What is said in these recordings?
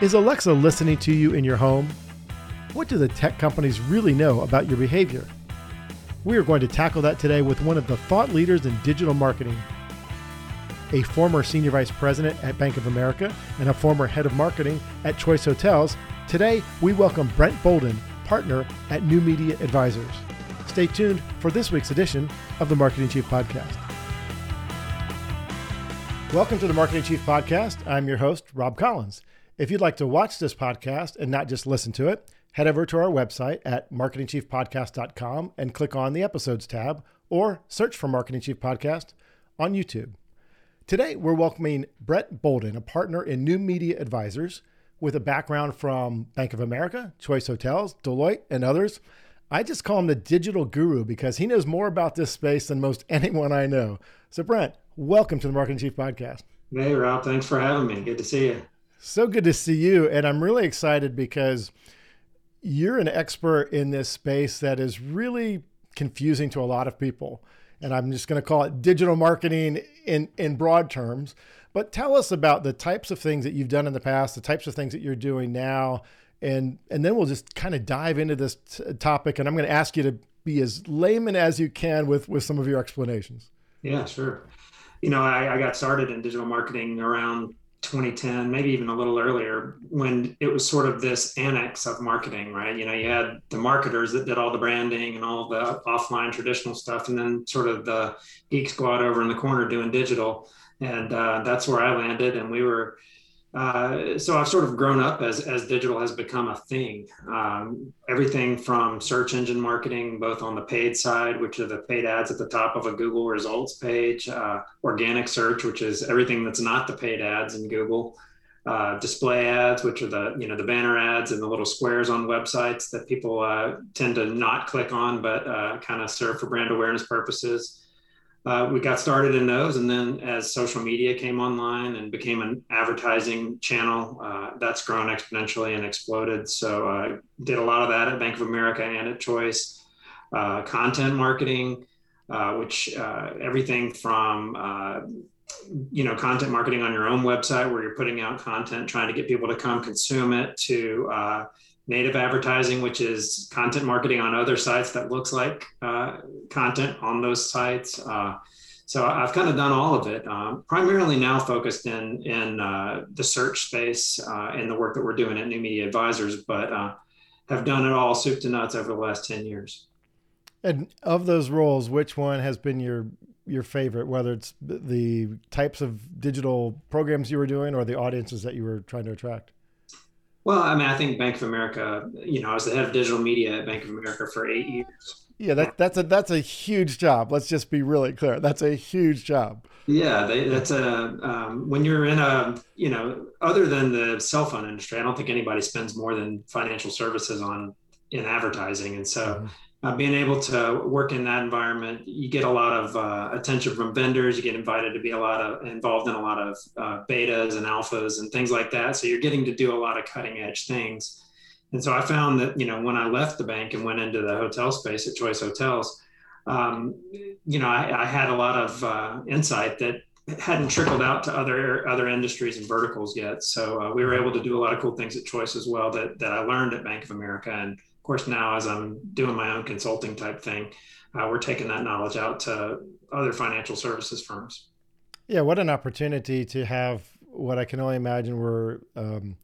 Is Alexa listening to you in your home? What do the tech companies really know about your behavior? We are going to tackle that today with one of the thought leaders in digital marketing, a former senior vice president at Bank of America and a former head of marketing at Choice Hotels. Today, we welcome Brent Bolden, partner at New Media Advisors. Stay tuned for this week's edition of the Marketing Chief Podcast. Welcome to the Marketing Chief Podcast. I'm your host, Rob Collins. If you'd like to watch this podcast and not just listen to it, head over to our website at marketingchiefpodcast.com and click on the episodes tab or search for Marketing Chief Podcast on YouTube. Today, we're welcoming Brent Bolden, a partner in New Media Advisors with a background from Bank of America, Choice Hotels, Deloitte, and others. I just call him the digital guru because he knows more about this space than most anyone I know. So, Brent, welcome to the Marketing Chief Podcast. Hey, Rob. Thanks for having me. Good to see you. So good to see you. And I'm really excited because you're an expert in this space that is really confusing to a lot of people. And I'm just going to call it digital marketing in, in broad terms. But tell us about the types of things that you've done in the past, the types of things that you're doing now, and and then we'll just kind of dive into this t- topic. And I'm going to ask you to be as layman as you can with with some of your explanations. Yeah, sure. You know, I, I got started in digital marketing around 2010, maybe even a little earlier, when it was sort of this annex of marketing, right? You know, you had the marketers that did all the branding and all the offline traditional stuff, and then sort of the geek squad over in the corner doing digital. And uh, that's where I landed. And we were, uh, so I've sort of grown up as, as digital has become a thing. Um, everything from search engine marketing, both on the paid side, which are the paid ads at the top of a Google results page, uh, organic search, which is everything that's not the paid ads in Google, uh, display ads, which are the you know the banner ads and the little squares on websites that people uh, tend to not click on, but uh, kind of serve for brand awareness purposes uh, we got started in those. And then as social media came online and became an advertising channel, uh, that's grown exponentially and exploded. So I uh, did a lot of that at Bank of America and at Choice. Uh, content marketing, uh, which uh, everything from you know content marketing on your own website where you're putting out content trying to get people to come consume it to native advertising, which is content marketing on other sites that looks like uh, content on those sites. Uh, so I've kind of done all of it, um, primarily now focused in in uh, the search space uh, and the work that we're doing at New Media Advisors, but uh, have done it all soup to nuts over the last ten years. And of those roles, which one has been your your favorite? Whether it's the types of digital programs you were doing or the audiences that you were trying to attract? Well, I mean, I think Bank of America, you know, I was the head of digital media at Bank of America for eight years. Yeah, that, that's a that's a huge job. Let's just be really clear. That's a huge job. Yeah, they, that's a um, when you're in a you know other than the cell phone industry, I don't think anybody spends more than financial services on in advertising, and so mm-hmm uh, being able to work in that environment, you get a lot of uh, attention from vendors. You get invited to be a lot of involved in a lot of uh, betas and alphas and things like that. So you're getting to do a lot of cutting edge things. And so I found that you know when I left the bank and went into the hotel space at Choice Hotels, um, you know I, I, had a lot of uh, insight that hadn't trickled out to other other industries and verticals yet. So uh, we were able to do a lot of cool things at Choice as well that that I learned at Bank of America and course, now as I'm doing my own consulting type thing, uh, we're taking that knowledge out to other financial services firms. Yeah, what an opportunity to have what I can only imagine were um,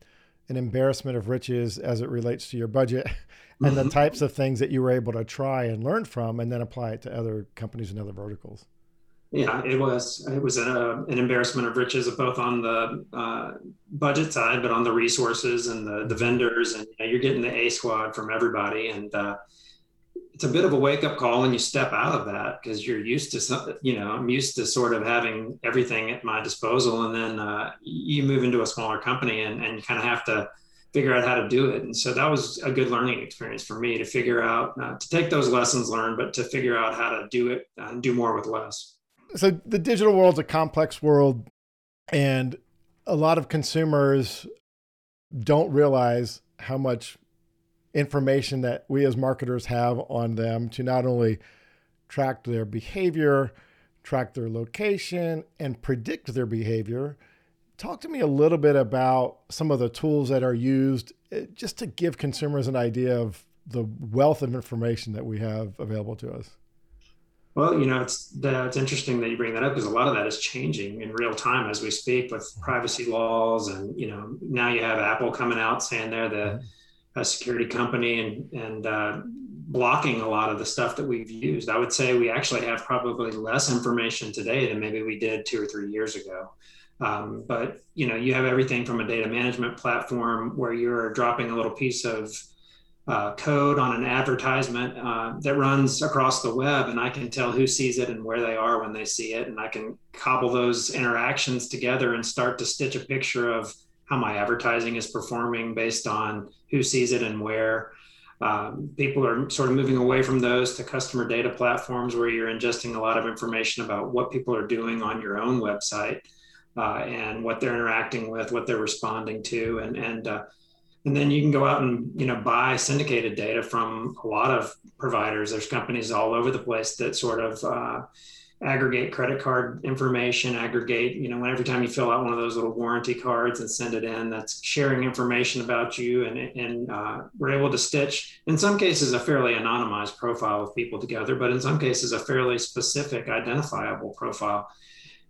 an embarrassment of riches as it relates to your budget and the mm-hmm. types of things that you were able to try and learn from and then apply it to other companies and other verticals yeah, it was it was a, an embarrassment of riches, both on the uh, budget side, but on the resources and the, the vendors, and you are getting the A squad from everybody, and uh, it's a bit of a wake up call when you step out of that because you're used to some, you know I'm used to sort of having everything at my disposal, and then uh, you move into a smaller company and, and you kind of have to figure out how to do it. And so that was a good learning experience for me to figure out uh, to take those lessons learned, but to figure out how to do it and do more with less so the digital world's a complex world and a lot of consumers don't realize how much information that we as marketers have on them to not only track their behavior, track their location, and predict their behavior. talk to me a little bit about some of the tools that are used eh, just to give consumers an idea of the wealth of information that we have available to us. Well, you know, it's the, it's interesting that you bring that up because a lot of that is changing in real time as we speak with privacy laws, and you know, now you have Apple coming out saying they're the a security company and and uh, blocking a lot of the stuff that we've used. I would say we actually have probably less information today than maybe we did two or three years ago. Um, but you know, you have everything from a data management platform where you're dropping a little piece of uh, code on an advertisement uh, that runs across the web, and I can tell who sees it and where they are when they see it, and I can cobble those interactions together and start to stitch a picture of how my advertising is performing based on who sees it and where. Um, people are sort of moving away from those to customer data platforms where you're ingesting a lot of information about what people are doing on your own website uh, and what they're interacting with, what they're responding to, and and uh, and then you can go out and you know buy syndicated data from a lot of providers. There's companies all over the place that sort of uh, aggregate credit card information, aggregate, you know, every time you fill out one of those little warranty cards and send it in, that's sharing information about you. And, and uh, we're able to stitch, in some cases, a fairly anonymized profile of people together, but in some cases, a fairly specific, identifiable profile.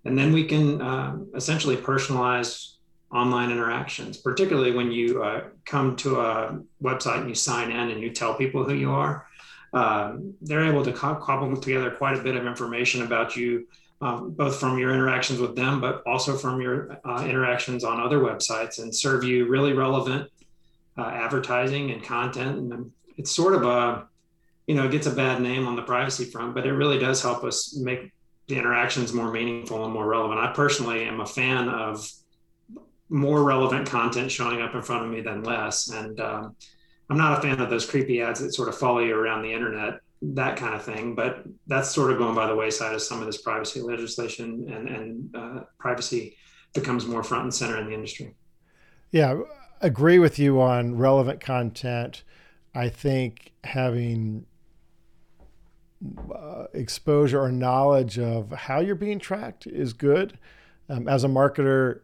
And then we can uh, essentially personalize online interactions, particularly when you uh, come to a website and you sign in and you tell people who you are um, they're able to co- cobble together quite a bit of information about you, um, both from your interactions with them, but also from your uh, interactions on other websites, and serve you really relevant uh, advertising and content. And it's sort of a, you know, it gets a bad name on the privacy front, but it really does help us make the interactions more meaningful and more relevant. I personally am a fan of more relevant content showing up in front of me than less, and um, I'm not a fan of those creepy ads that sort of follow you around the internet, that kind of thing. But that's sort of going by the wayside as some of this privacy legislation and, and uh, privacy becomes more front and center in the industry. Yeah, agree with you on relevant content. I think having uh, exposure or knowledge of how you're being tracked is good. Um, as a marketer,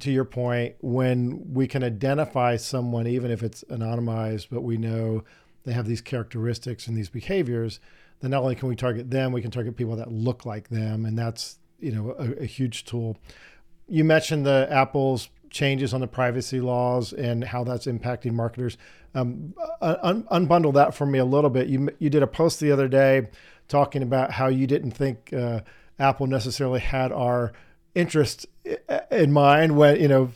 to your point, when we can identify someone, even if it's anonymized, but we know they have these characteristics and these behaviors, then not only can we target them, we can target people that look like them, and that's you know a, a huge tool. You mentioned the Apple's changes on the privacy laws and how that's impacting marketers. Um, un- unbundle that for me a little bit. You you did a post the other day talking about how you didn't think uh, Apple necessarily had our interest in mind when you know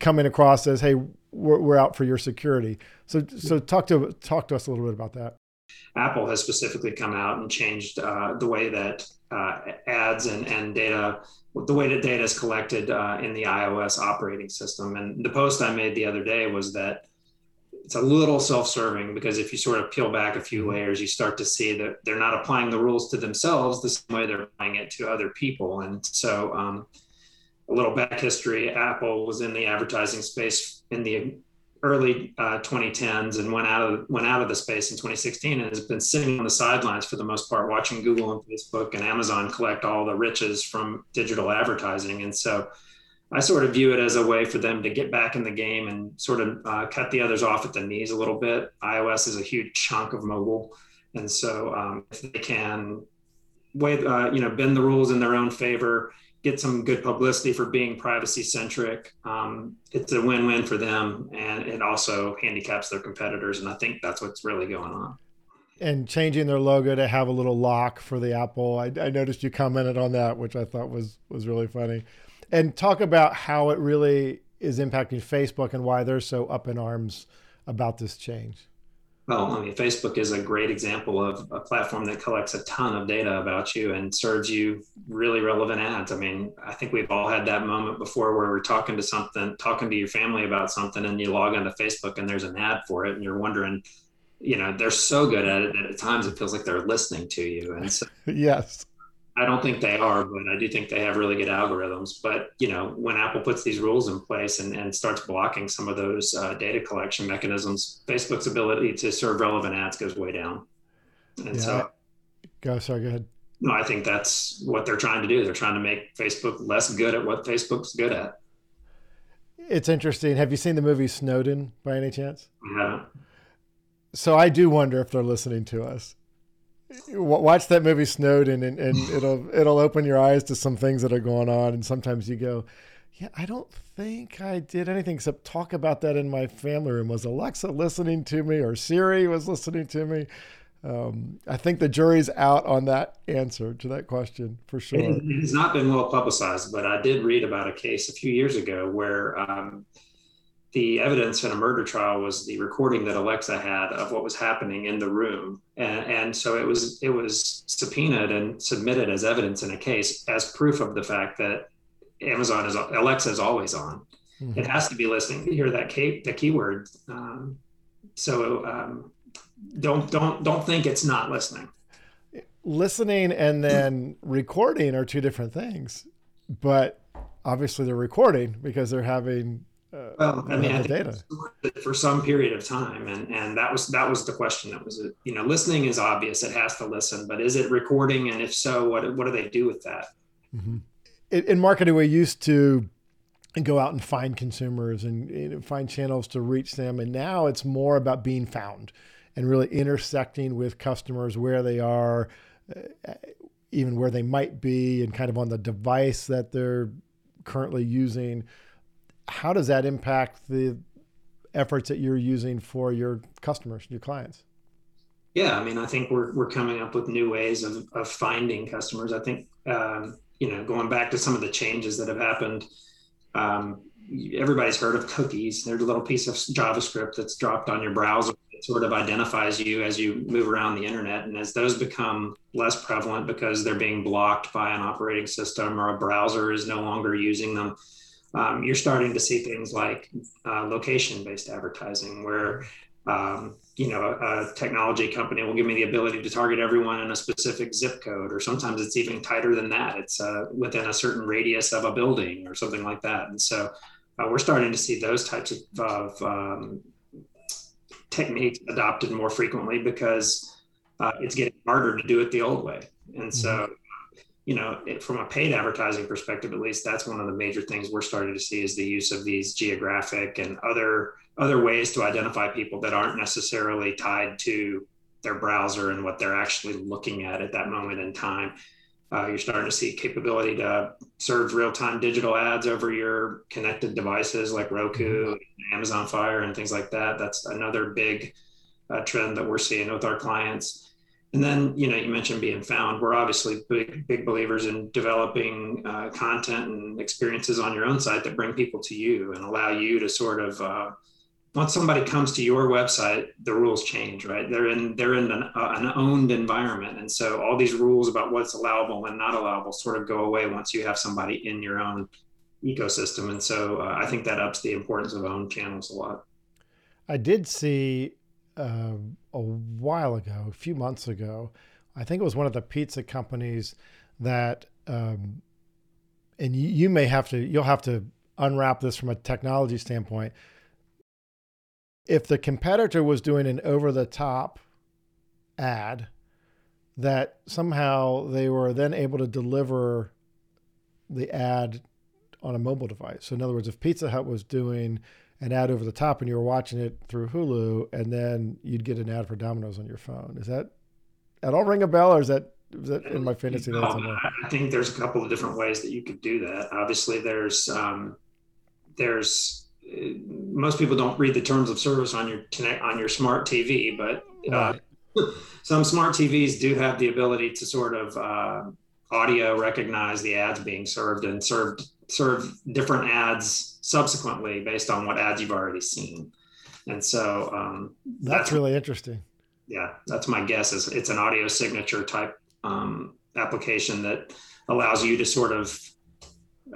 coming across as hey we're, we're out for your security. So so talk to talk to us a little bit about that. Apple has specifically come out and changed uh, the way that uh, ads and, and data the way that data is collected uh, in the ios operating system. And the post i made the other day was that it's a little self-serving because if you sort of peel back a few mm-hmm. layers you start to see that they're not applying the rules to themselves the same way they're applying it to other people. And so um, a little back history, Apple was in the advertising space in the early uh, 2010s and went out of went out of the space in 2016 and has been sitting on the sidelines for the most part, watching Google and Facebook and Amazon collect all the riches from digital advertising. And so, I sort of view it as a way for them to get back in the game and sort of uh, cut the others off at the knees a little bit. iOS is a huge chunk of mobile, and so um, if they can, uh, you know, bend the rules in their own favor get some good publicity for being privacy centric. Um, it's a win win for them, and it also handicaps their competitors. And I think that's what's really going on. And changing their logo to have a little lock for the Apple, I, I noticed you commented on that, which I thought was was really funny. And talk about how it really is impacting Facebook and why they're so up in arms about this change. Well, I mean, Facebook is a great example of a platform that collects a ton of data about you and serves you really relevant ads. I mean, I think we've all had that moment before where we're talking to something, talking to your family about something, and you log onto Facebook and there's an ad for it, and you're wondering, you know, they're so good at it that at times it feels like they're listening to you. And so, yes, I don't think they are, but I do think they have really good algorithms. But you know, when Apple puts these rules in place and, and starts blocking some of those uh, data collection mechanisms, Facebook's ability to serve relevant ads goes way down. And yeah. so, go sorry, go ahead. No, I think that's what they're trying to do. They're trying to make Facebook less good at what Facebook's good at. it's interesting. Have you seen the movie Snowden by any chance? Yeah. So I do wonder if they're listening to us. Watch that movie Snowden, and, and it'll it'll open your eyes to some things that are going on. And sometimes you go, "Yeah, I don't think I did anything except talk about that in my family room. Was Alexa listening to me, or Siri was listening to me?" Um, I think the jury's out on that answer to that question for sure. It has not been well publicized, but I did read about a case a few years ago where um, the evidence in a murder trial was the recording that Alexa had of what was happening in the room, and, and so it was it was subpoenaed and submitted as evidence in a case as proof of the fact that Amazon is Alexa is always on. Mm-hmm. It has to be listening to hear that key, the keyword. Um, so um, don't don't don't think it's not listening listening and then recording are two different things but obviously they're recording because they're having uh, well i mean I data for some period of time and and that was that was the question that was you know listening is obvious it has to listen but is it recording and if so what what do they do with that mm-hmm. in, in marketing we used to go out and find consumers and, and find channels to reach them and now it's more about being found and really intersecting with customers where they are, uh, even where they might be, and kind of on the device that they're currently using. How does that impact the efforts that you're using for your customers, your clients? Yeah, I mean, I think we're we're coming up with new ways of of finding customers. I think um, you know, going back to some of the changes that have happened. Um, everybody's heard of cookies. There's a little piece of JavaScript that's dropped on your browser that sort of identifies you as you move around the internet. And as those become less prevalent because they're being blocked by an operating system or a browser is no longer using them, um, you're starting to see things like uh, location based advertising, where um, you know, a, a, technology company will give me the ability to target everyone in a specific zip code, or sometimes it's even tighter than that. It's uh, within a certain radius of a building or something like that. And so uh, we're starting to see those types of, of um, techniques adopted more frequently because uh, it's getting harder to do it the old way. And so, mm-hmm. You know, from a paid advertising perspective, at least, that's one of the major things we're starting to see is the use of these geographic and other other ways to identify people that aren't necessarily tied to their browser and what they're actually looking at at that moment in time. Uh, you're starting to see capability to serve real-time digital ads over your connected devices like Roku, mm-hmm. Amazon Fire, and things like that. That's another big uh, trend that we're seeing with our clients. And then, you know, you mentioned being found. We're obviously big, big believers in developing uh, content and experiences on your own site that bring people to you and allow you to sort of uh, once somebody comes to your website, the rules change, right? They're in they're in an, uh, an, owned environment, and so all these rules about what's allowable and not allowable sort of go away once you have somebody in your own ecosystem. And so uh, I think that ups the importance of owned channels a lot. I did see uh, a while ago, a few months ago, I think it was one of the pizza companies that, um, and you, you may have to, you'll have to unwrap this from a technology standpoint if the competitor was doing an over the top ad, that somehow they were then able to deliver the ad on a mobile device. So, in other words, if Pizza Hut was doing an ad over the top and you were watching it through Hulu, and then you'd get an ad for Domino's on your phone, is that at all ring a bell, or is that is that in my fantasy? No, I think there's a couple of different ways that you could do that. Obviously, there's um, there's most people don't read the terms of service on your on your smart TV, but uh, some smart TVs do have the ability to sort of uh, audio recognize the ads being served and served serve different ads subsequently based on what ads you've already seen. And so um, that's, that's, really interesting. Yeah, that's my guess. Is it's an audio signature type um, application that allows you to sort of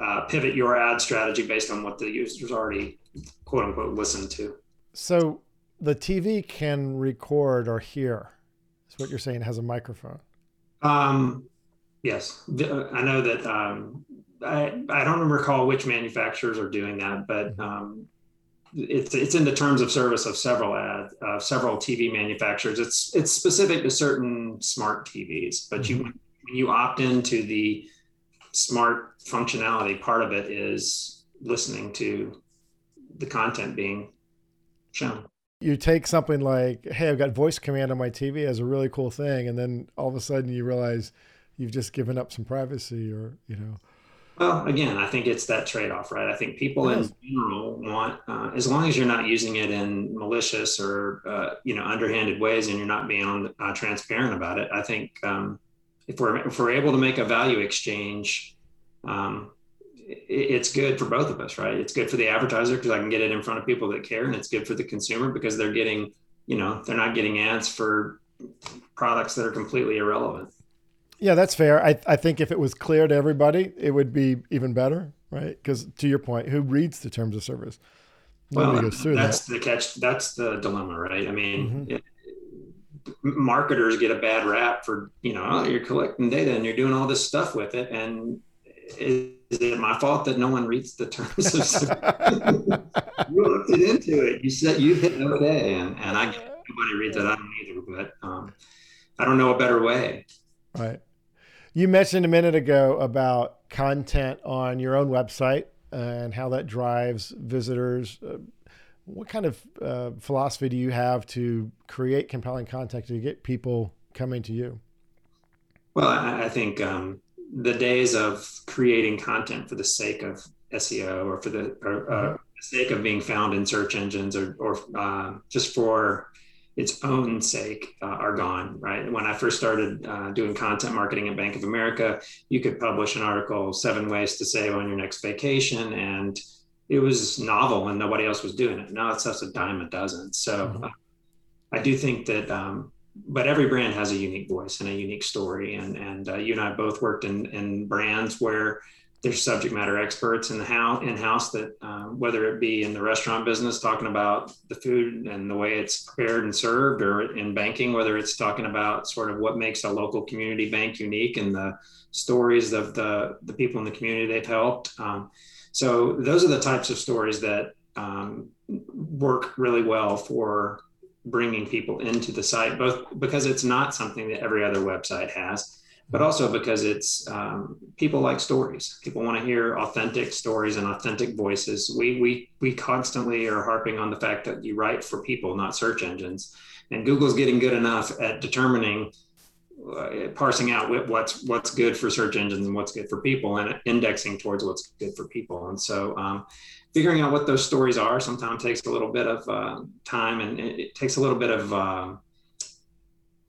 uh, pivot your ad strategy based on what the users already quote unquote listen to. So the TV can record or hear. Is what you're saying has a microphone. Um, yes, I know that. Um, I I don't recall which manufacturers are doing that, but mm-hmm. um, it's it's in the terms of service of several ad uh, several TV manufacturers. It's it's specific to certain smart TVs, but mm-hmm. you when you opt into the smart functionality, part of it is listening to the content being shown. You take something like, hey, I've got voice command on my TV as a really cool thing, and then all of a sudden you realize you've just given up some privacy, or you know. Well, again, I think it's that trade-off, right? I think people in general want, uh, as long as you're not using it in malicious or uh, you know underhanded ways, and you're not being uh, transparent about it. I think um, if we're if we're able to make a value exchange, um, it, it's good for both of us, right? It's good for the advertiser because I can get it in front of people that care, and it's good for the consumer because they're getting, you know, they're not getting ads for products that are completely irrelevant. Yeah, that's fair. I, I think if it was clear to everybody, it would be even better, right? Because to your point, who reads the terms of service? Nobody well, goes through that's that. the catch. That's the dilemma, right? I mean, mm-hmm. it, marketers get a bad rap for you know oh, you're collecting data and you're doing all this stuff with it, and is, is it my fault that no one reads the terms of service? you looked it into it. You said you hit okay, and and I nobody reads it. I don't either, but um, I don't know a better way. Right. You mentioned a minute ago about content on your own website and how that drives visitors. Uh, what kind of uh, philosophy do you have to create compelling content to get people coming to you? Well, I, I think um, the days of creating content for the sake of SEO or for the, or, uh, mm-hmm. the sake of being found in search engines or, or uh, just for its own sake uh, are gone, right? When I first started uh, doing content marketing at Bank of America, you could publish an article, Seven Ways to Save on Your Next Vacation, and it was novel and nobody else was doing it. Now it's just a dime a dozen. So mm-hmm. uh, I do think that, um, but every brand has a unique voice and a unique story. And, and uh, you and I both worked in, in brands where there's subject matter experts in the house in house that uh, whether it be in the restaurant business talking about the food and the way it's prepared and served or in banking whether it's talking about sort of what makes a local community bank unique and the stories of the the people in the community they've helped. Um, so those are the types of stories that um, work really well for bringing people into the site both because it's not something that every other website has but also because it's um, people like stories. People want to hear authentic stories and authentic voices. We we we constantly are harping on the fact that you write for people, not search engines, and Google's getting good enough at determining. Uh, parsing out what's what's good for search engines and what's good for people, and indexing towards what's good for people. And so, um, figuring out what those stories are sometimes takes a little bit of uh, time, and it, it, takes a little bit of uh,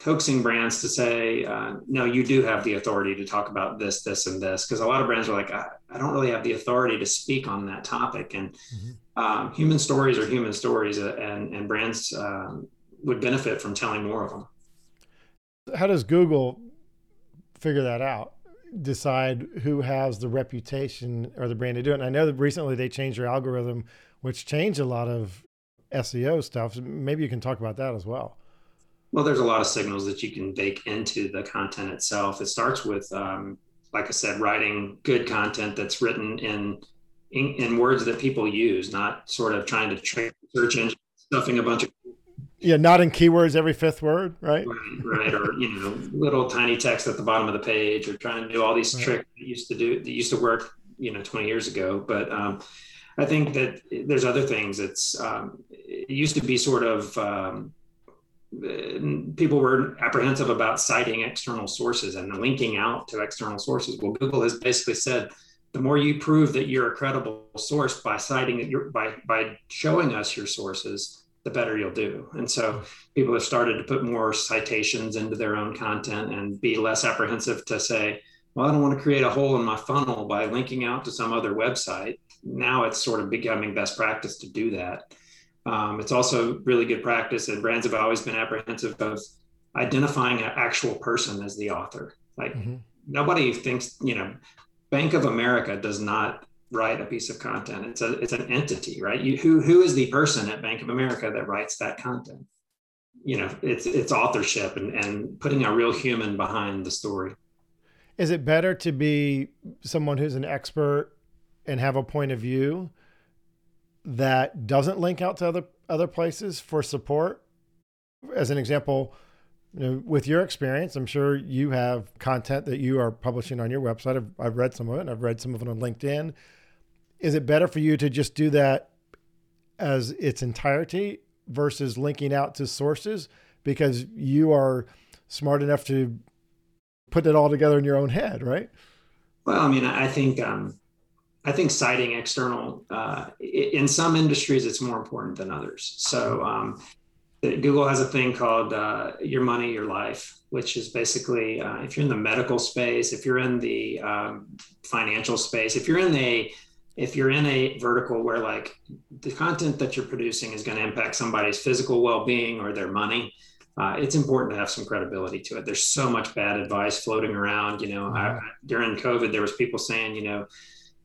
coaxing brands to say, uh, no, you do have the authority to talk about this, this, and this. Because a lot of brands are like, I, I, don't really have the authority to speak on that topic. And mm-hmm. um, human stories are human stories, uh, and, and brands um, would benefit from telling more of them. How does Google figure that out? Decide who has the reputation or the brand to do it. And I know that recently they changed their algorithm, which changed a lot of SEO stuff. Maybe you can talk about that as well. Well, there's a lot of signals that you can bake into the content itself. It starts with, um, like I said, writing good content that's written in, in, in words that people use, not sort of trying to trick search engine stuffing a bunch of yeah, not in keywords every fifth word, right? Right, right. or you know, little tiny text at the bottom of the page, or trying to do all these right. tricks that used to do that used to work, you know, 20 years ago. But um, I think that there's other things. It's um, it used to be sort of um, people were apprehensive about citing external sources and linking out to external sources. Well, Google has basically said the more you prove that you're a credible source by citing it, by by showing us your sources, the better you'll do. And so people have started to put more citations into their own content and be less apprehensive to say, well, I don't want to create a hole in my funnel by linking out to some other website. Now it's sort of becoming best practice to do that. Um, it's also really good practice, and brands have always been apprehensive of identifying an actual person as the author. Like mm-hmm. nobody thinks, you know, Bank of America does not write a piece of content. It's a it's an entity, right? You, who who is the person at Bank of America that writes that content? You know, it's it's authorship and and putting a real human behind the story. Is it better to be someone who's an expert and have a point of view that doesn't link out to other other places for support. As an example, you know, with your experience, I'm sure you have content that you are publishing on your website. I've, I've read some of it, and I've read some of it on LinkedIn. Is it better for you to just do that as its entirety versus linking out to sources because you are smart enough to put it all together in your own head, right? Well, I mean, I think um, I think citing external uh, in some industries it's more important than others. So um, Google has a thing called uh, Your Money, Your Life, which is basically uh, if you're in the medical space, if you're in the um, financial space, if you're in the if you're in a vertical where like the content that you're producing is going to impact somebody's physical well-being or their money uh, it's important to have some credibility to it there's so much bad advice floating around you know mm-hmm. I, during covid there was people saying you know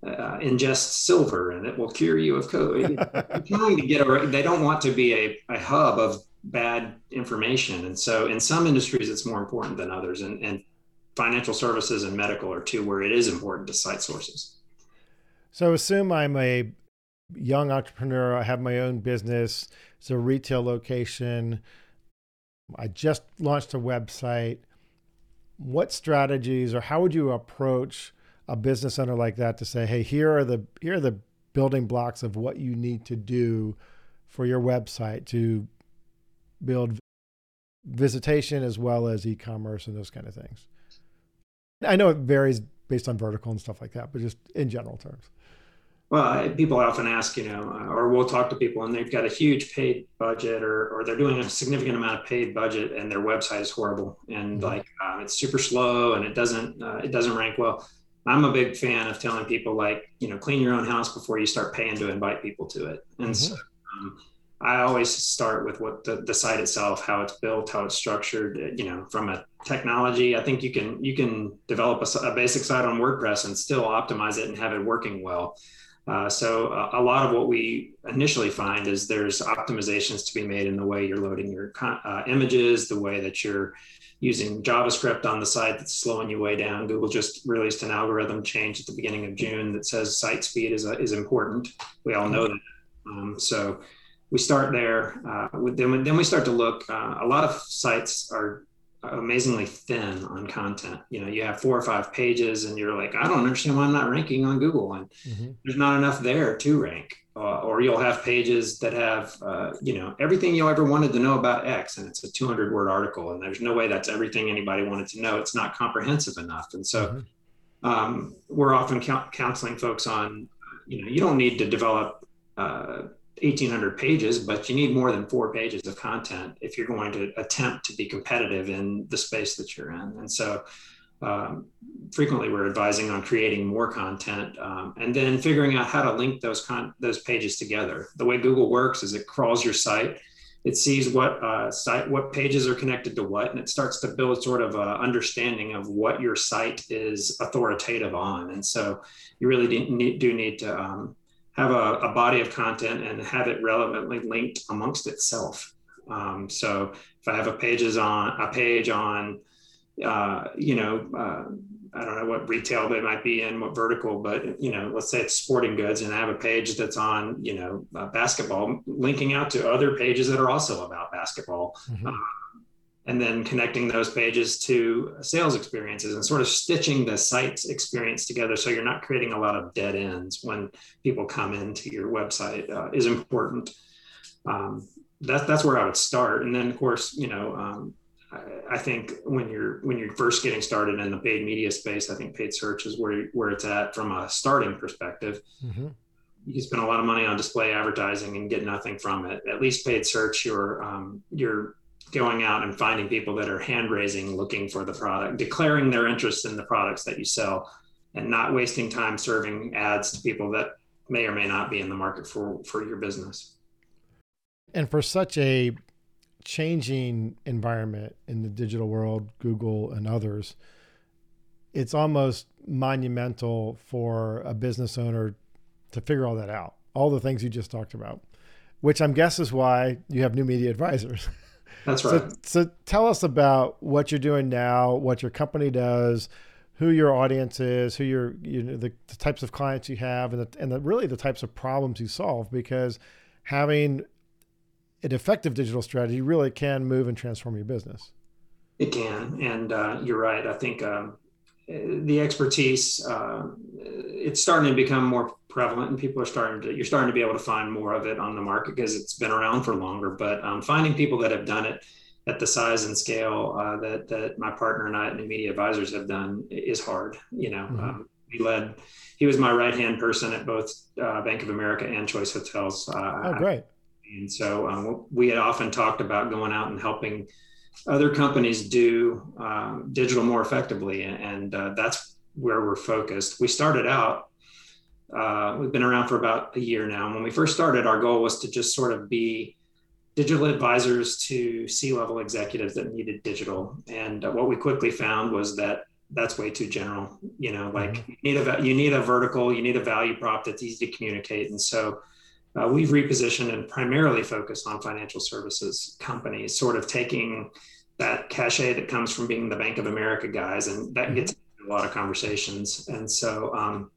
uh, ingest silver and it will cure you of covid trying to get a, they don't want to be a, a hub of bad information and so in some industries it's more important than others and, and financial services and medical are two where it is important to cite sources so assume I'm a young entrepreneur. I have my own business. It's a retail location. I just launched a website. What strategies or how would you approach a business owner like that to say, hey, here are the here are the building blocks of what you need to do for your website to build visitation as well as e-commerce and those kind of things. I know it varies based on vertical and stuff like that, but just in general terms. Well, people often ask, you know, or we'll talk to people and they've got a huge paid budget or, or they're doing a significant amount of paid budget and their website is horrible and mm-hmm. like uh, it's super slow and it doesn't uh, it doesn't rank well. I'm a big fan of telling people like, you know, clean your own house before you start paying to invite people to it. And mm-hmm. so um, I always start with what the, the site itself, how it's built, how it's structured. Uh, you know, from a technology, I think you can you can develop a, a basic site on WordPress and still optimize it and have it working well. Uh, so uh, a lot of what we initially find is there's optimizations to be made in the way you're loading your uh, images, the way that you're using JavaScript on the site that's slowing you way down. Google just released an algorithm change at the beginning of June that says site speed is, is important. We all know that. Um, so we start there. Uh, then, then we start to look. Uh, a lot of sites are amazingly thin on content. You know, you have four or five pages, and you're like, I don't understand why I'm not ranking on Google, and mm-hmm. there's not enough there to rank. Uh, or you'll have pages that have, uh, you know, everything you ever wanted to know about X, and it's a 200 word article, and there's no way that's everything anybody wanted to know. It's not comprehensive enough, and so mm-hmm. um, we're often counseling folks on, you know, you don't need to develop. Uh, 1800 pages, but you need more than four pages of content if you're going to attempt to be competitive in the space that you're in. And so, um, frequently we're advising on creating more content um, and then figuring out how to link those con- those pages together. The way Google works is it crawls your site, it sees what uh, site what pages are connected to what, and it starts to build sort of a understanding of what your site is authoritative on. And so, you really do need, to um, have a, a, body of content and have it relevantly linked amongst itself. Um, so if I have a pages on a page on, uh, you know, uh, I don't know what retail they might be in, what vertical, but you know, let's say it's sporting goods, and I have a page that's on, you know, uh, basketball, linking out to other pages that are also about basketball. Mm-hmm. And then connecting those pages to sales experiences and sort of stitching the site's experience together so you're not creating a lot of dead ends when people come into your website uh, is important. Um, that, that's where i would start. And then of course you know um, I, I, think when you're when you're first getting started in the paid media space i think paid search is where where it's at from a starting perspective. Mm-hmm. You spend a lot of money on display advertising and get nothing from it. At least paid search, you're um, you're going out and finding people that are hand raising looking for the product declaring their interest in the products that you sell and not wasting time serving ads to people that may or may not be in the market for for your business. And for such a changing environment in the digital world google and others it's almost monumental for a business owner to figure all that out all the things you just talked about which i'm guess is why you have new media advisors That's right. So, so tell us about what you're doing now, what your company does, who your audience is, who your you know the, the types of clients you have, and the, and the, really the types of problems you solve. Because having an effective digital strategy really can move and transform your business. It can, and uh, you're right. I think um, the expertise uh, it's starting to become more prevalent and people are starting to you're starting to be able to find more of it on the market because it's been around for longer but um, finding people that have done it at the size and scale uh, that that my partner and I at New Media Advisors have done is hard. You know, mm-hmm. um, he led. He was my right hand person at both uh, Bank of America and Choice Hotels. Uh, oh, great! And so um, we had often talked about going out and helping other companies do um, digital more effectively, and uh, that's where we're focused. We started out. Uh, we've been around for about a year now. And when we first started, our goal was to just sort of be digital advisors to C-level executives that needed digital. And uh, what we quickly found was that that's way too general. You know, like mm-hmm. you need a you need a vertical, you need a value prop that's easy to communicate. And so uh, we've repositioned and primarily focused on financial services companies, sort of taking that cachet that comes from being the Bank of America guys, and that gets a lot of conversations. And so um,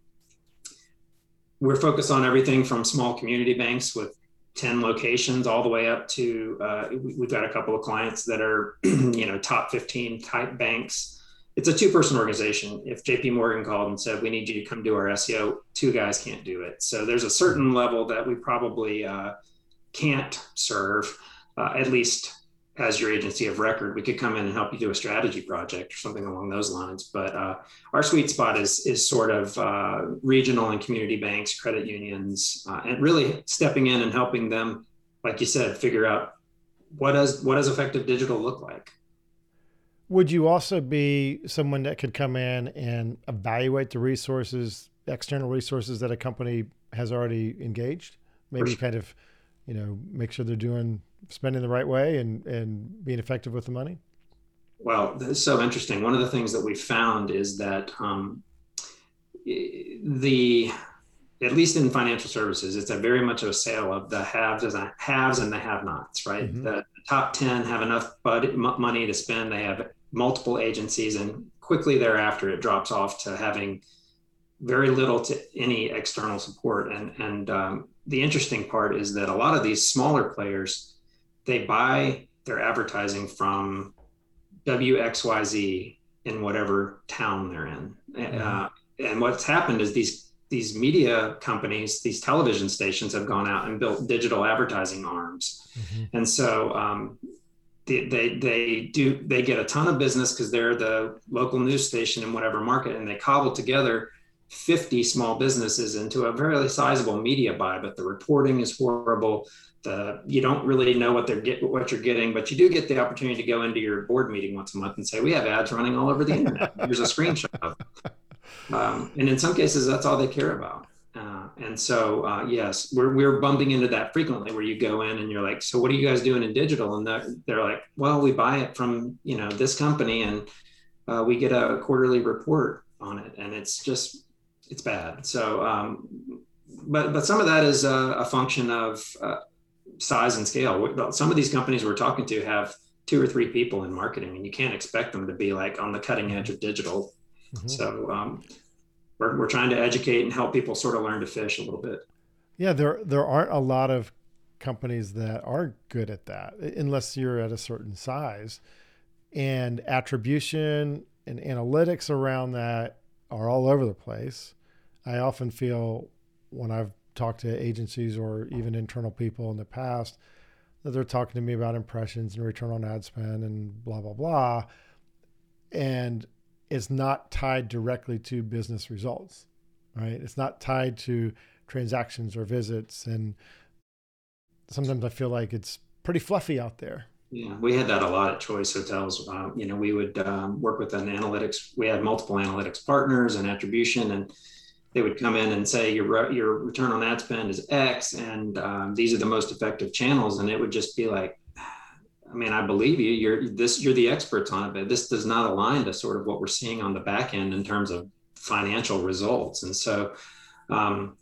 we're focused on everything from small community banks with 10 locations all the way up to uh, we've got a couple of clients that are you know top 15 type banks. It's a two person organization. If jp morgan called and said we need you to come do our seo two guys can't do it. So there's a certain level that we probably uh, can't serve uh, at least as your agency of record, we could come in and help you do a strategy project or something along those lines. But uh, our sweet spot is is sort of uh, regional and community banks, credit unions, uh, and really stepping in and helping them, like you said, figure out what does what does effective digital look like. Would you also be someone that could come in and evaluate the resources, external resources that a company has already engaged? Maybe sure. kind of, you know, make sure they're doing spending the right way and and being effective with the money? Well, that's so interesting. One of the things that we found is that um, the at least in financial services, it's a very much of a sale of the haves and haves and the have-nots. Right, mm-hmm. the, the, top ten have enough budget, money to spend. They have multiple agencies, and quickly thereafter, it drops off to having very little to any external support. And and um, the interesting part is that a lot of these smaller players they buy their advertising from WXYZ in whatever town they're in. Uh, and what's happened is these these media companies, these television stations have gone out and built digital advertising arms. Mm-hmm. And so um, they, they, they do they get a ton of business because they're the local news station in whatever market and they cobble together 50 small businesses into a very sizable media buy but the reporting is horrible the you don't really know what they're get what you're getting, but you do get the opportunity to go into your board meeting once a month and say, "We have ads running all over the internet. Here's a screenshot." Um, and in some cases, that's all they care about. Uh, and so, uh, yes, we're we're bumping into that frequently, where you go in and you're like, "So what are you guys doing in digital?" And they're, they're like, "Well, we buy it from you know this company, and uh, we get a quarterly report on it, and it's just it's bad." So. Um, but but some of that is a, a function of uh, size and scale. Some of these companies we're talking to have two or three people in marketing, and you can't expect them to be like on the cutting edge of digital. Mm-hmm. So um, we're, we're trying to educate and help people sort of learn to fish a little bit. Yeah, there there aren't a lot of companies that are good at that unless you're at a certain size. And attribution and analytics around that are all over the place. I often feel when I've talked to agencies or even internal people in the past that they're talking to me about impressions and return on ad spend and blah blah blah and it's not tied directly to business results right it's not tied to transactions or visits and sometimes i feel like it's pretty fluffy out there yeah, we had that a lot at Choice Hotels. Uh, you know, we would um, work with an analytics. We had multiple analytics partners and attribution, and they would come in and say your your return on ad spend is X, and um, these are the most effective channels, and it would just be like, I mean, I believe you. You're this. You're the experts on it, but this does not align to sort of what we're seeing on the back end in terms of financial results. And so, um,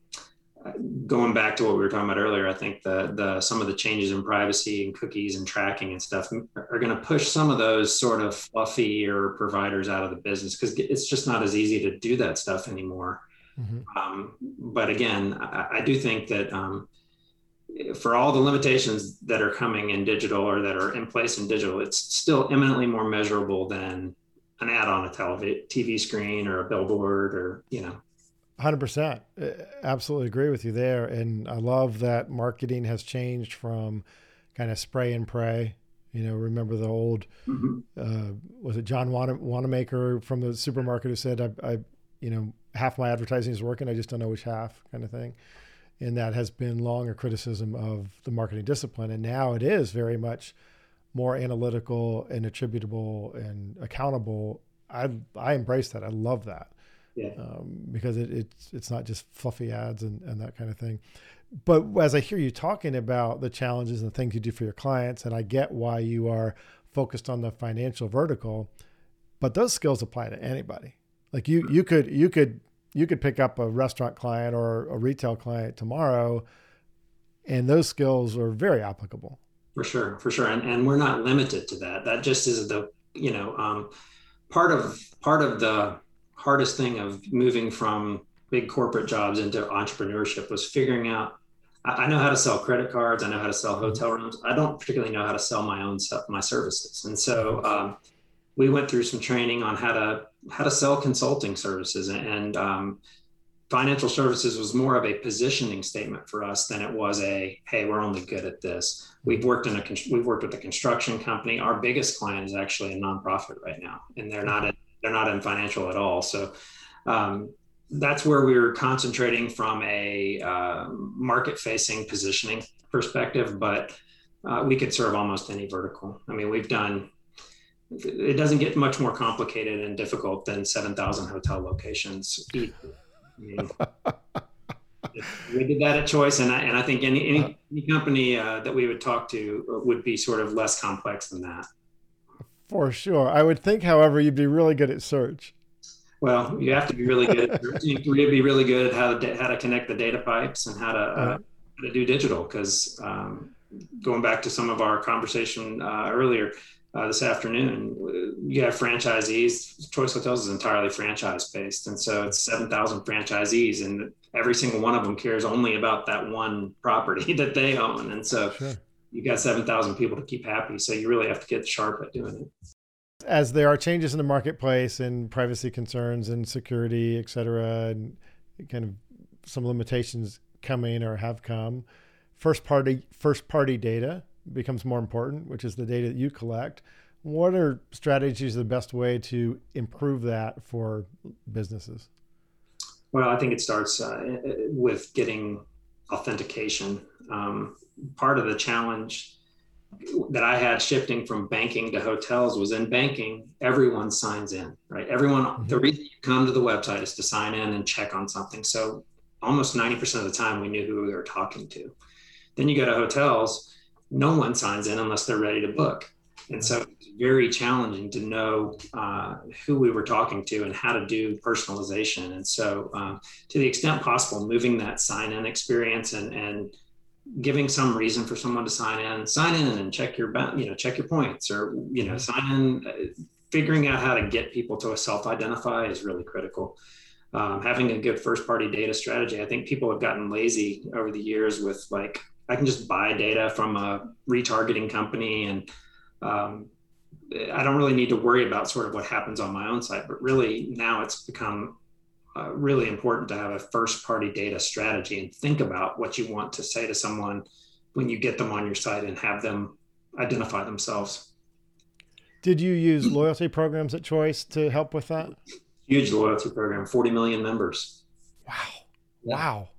going back to what we were talking about earlier, I think the the some of the changes in privacy and cookies and tracking and stuff are going to push some of those sort of fluffy or providers out of the business because it's just not as easy to do that stuff anymore. Mm-hmm. Um, but again, I, I, do think that um, for all the limitations that are coming in digital or that are in place in digital, it's still eminently more measurable than an ad on a telev- TV screen or a billboard or, you know. Hundred percent, absolutely agree with you there, and I love that marketing has changed from kind of spray and pray. You know, remember the old mm-hmm. uh, was it John Wanamaker from the supermarket who said, I, "I, you know, half my advertising is working, I just don't know which half," kind of thing, and that has been long a criticism of the marketing discipline, and now it is very much more analytical and attributable and accountable. I I embrace that. I love that yeah. um, because it, it's it's not just fluffy ads and, and that kind of thing. But as I hear you talking about the challenges and the things you do for your clients, and I get why you are focused on the financial vertical, but those skills apply to anybody. Like you you could you could you could pick up a restaurant client or a retail client tomorrow, and those skills are very applicable. For sure, for sure, and and we're not limited to that. That just is the you know um, part of part of the hardest thing of moving from big corporate jobs into entrepreneurship was figuring out I know how to sell credit cards. I know how to sell hotel rooms. I don't particularly know how to sell my own my services. And so um, we went through some training on how to how to sell consulting services. And um, financial services was more of a positioning statement for us than it was a hey, we're only good at this. We've worked in a we've worked with a construction company. Our biggest client is actually a nonprofit right now, and they're not in they're not in financial at all. So um, that's where we are concentrating from a uh, market facing positioning perspective, but uh, we could serve almost any vertical. I mean, we've done, it doesn't get much more complicated and difficult than 7,000 hotel locations. I mean, we did that at choice. And I, and I think any, any, any company uh, that we would talk to would be sort of less complex than that. For sure. I would think, however, you'd be really good at search. Well, you have to be really good. At, you have to be really good at how to how to connect the data pipes and how to uh, how to do digital. Because um, going back to some of our conversation uh, earlier uh, this afternoon, you have franchisees. Choice Hotels is entirely franchise based, and so it's seven thousand franchisees, and every single one of them cares only about that one property that they own, and so. Sure you got 7,000 people to keep happy. So you really have to get sharp at doing it. As there are changes in the marketplace and privacy concerns and security, et cetera, and kind of some limitations coming or have come, first party first party data becomes more important, which is the data that you collect. What are strategies the best way to improve that for businesses? Well, I think it starts uh, with getting authentication. Um, part of the challenge that I had shifting from banking to hotels was in banking, everyone signs in, right? Everyone, mm-hmm. the reason you come to the website is to sign in and check on something. So almost 90% of the time we knew who we were talking to. Then you go to hotels, no one signs in unless they're ready to book. And so it's very challenging to know uh, who we were talking to and how to do personalization. And so, um, to the extent possible, moving that sign in experience and, and giving some reason for someone to sign in, sign in and check your, you know, check your points or, you know, sign in, uh, figuring out how to get people to self-identify is really critical. Um, having a good first party data strategy. I think people have gotten lazy over the years with like, I can just buy data from a retargeting company and um, I don't really need to worry about sort of what happens on my own site, but really now it's become uh, really important to have a first party data strategy and think about what you want to say to someone when you get them on your site and have them identify themselves. Did you use loyalty programs at Choice to help with that? Huge loyalty program, 40 million members. Wow. Yeah. Wow.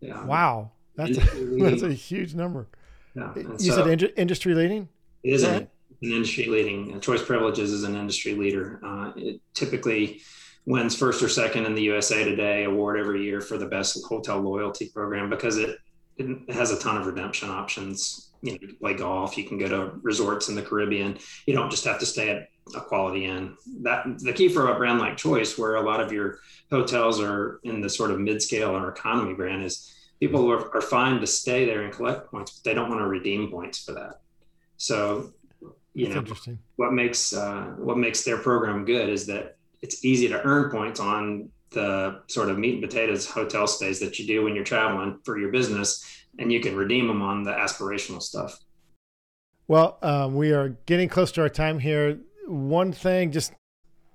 Yeah. Wow. That's a, that's a huge number. Yeah. you so, said in- industry leading? It is an, an industry leading. Choice Privileges is an industry leader. Uh, it typically wins first or second in the USA Today award every year for the best hotel loyalty program because it, it has a ton of redemption options. You know, you can play golf, you can go to resorts in the Caribbean. You don't just have to stay at a quality inn. That the key for a brand like Choice, where a lot of your hotels are in the sort of mid-scale or economy brand, is people are, are fine to stay there and collect points, but they don't want to redeem points for that. So, you That's know, what makes uh, what makes their program good is that it's easy to earn points on the sort of meat and potatoes hotel stays that you do when you're traveling for your business, and you can redeem them on the aspirational stuff. Well, um, we are getting close to our time here. One thing, just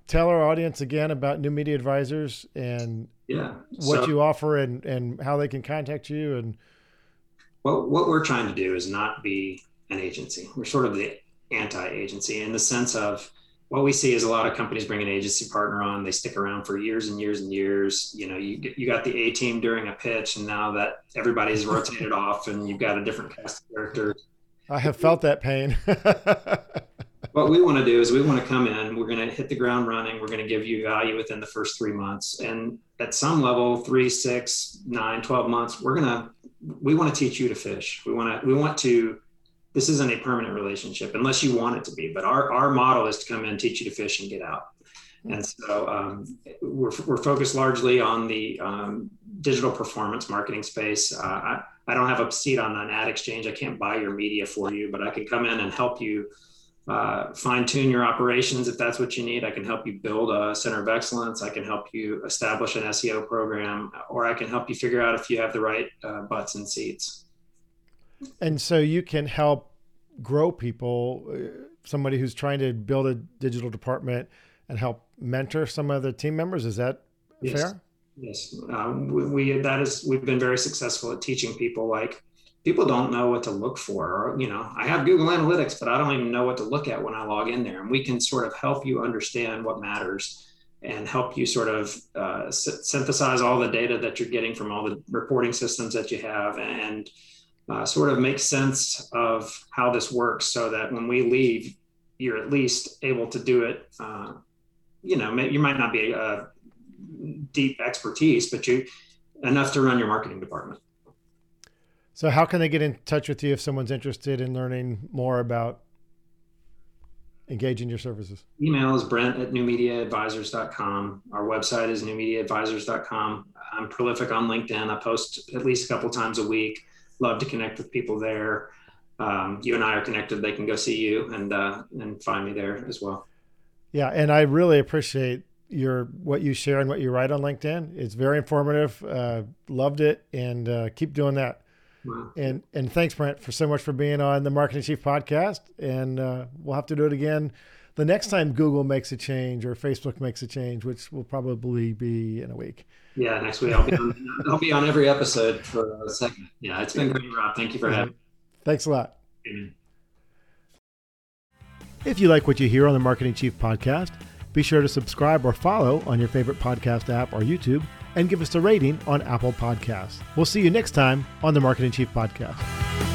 tell our audience again about New Media Advisors and yeah. What so, you offer and and how they can contact you and well what we're trying to do is not be an agency. We're sort of the anti-agency in the sense of what we see is a lot of companies bring an agency partner on. They stick around for years and years and years. You know you, you got the a team during a pitch and now that everybody's rotated off and you've got a different cast of characters. I have felt that pain what we want to do is we want to come in we're going to hit the ground running we're going to give you value within the first three months and at some level three six nine 12 months we're going to we want to teach you to fish we want to we want to this isn't a permanent relationship unless you want it to be. But our, our model is to come in, teach you to fish, and get out. And so um, we're, we're focused largely on the um, digital performance marketing space. Uh, I, I don't have a seat on an ad exchange. I can't buy your media for you, but I can come in and help you uh, fine tune your operations if that's what you need. I can help you build a center of excellence. I can help you establish an SEO program, or I can help you figure out if you have the right uh, butts and seats. And so you can help grow people, uh, somebody who's trying to build a digital department and help mentor some of the team members. Is that yes. fair? Yes, um, we, we, that is we've been very successful at teaching people like people don't know what to look for or you know i have google analytics but i don't even know what to look at when i log in there and we can sort of help you understand what matters and help you sort of uh, synthesize all the data that you're getting from all the reporting systems that you have and uh, sort of make sense of how this works so that when we leave, you're at least able to do it. Uh, you know, you might not be a deep expertise, but you enough to run your marketing department. So, how can they get in touch with you if someone's interested in learning more about engaging your services? Email is brent at newmediaadvisors.com. Our website is newmediaadvisors.com. I'm prolific on LinkedIn. I post at least a couple times a week love to connect with people there. Um, you and I are connected. They can go see you and uh, and find me there as well. Yeah, and I really appreciate your what you share and what you write on LinkedIn. It's very informative. Uh, loved it, and uh, keep doing that. Wow. And and thanks, Brent, for so much for being on the Marketing Chief podcast. And uh, we'll have to do it again the next time Google makes a change or Facebook makes a change, which will probably be in a week. Yeah, next week I'll be on, I'll be on every episode for a second. Yeah, it's been great, Rob. Thank you for having me. Thanks a lot. If you like what you hear on the Marketing Chief podcast, be sure to subscribe or follow on your favorite podcast app or YouTube and give us a rating on Apple Podcasts. We'll see you next time on the Marketing Chief podcast.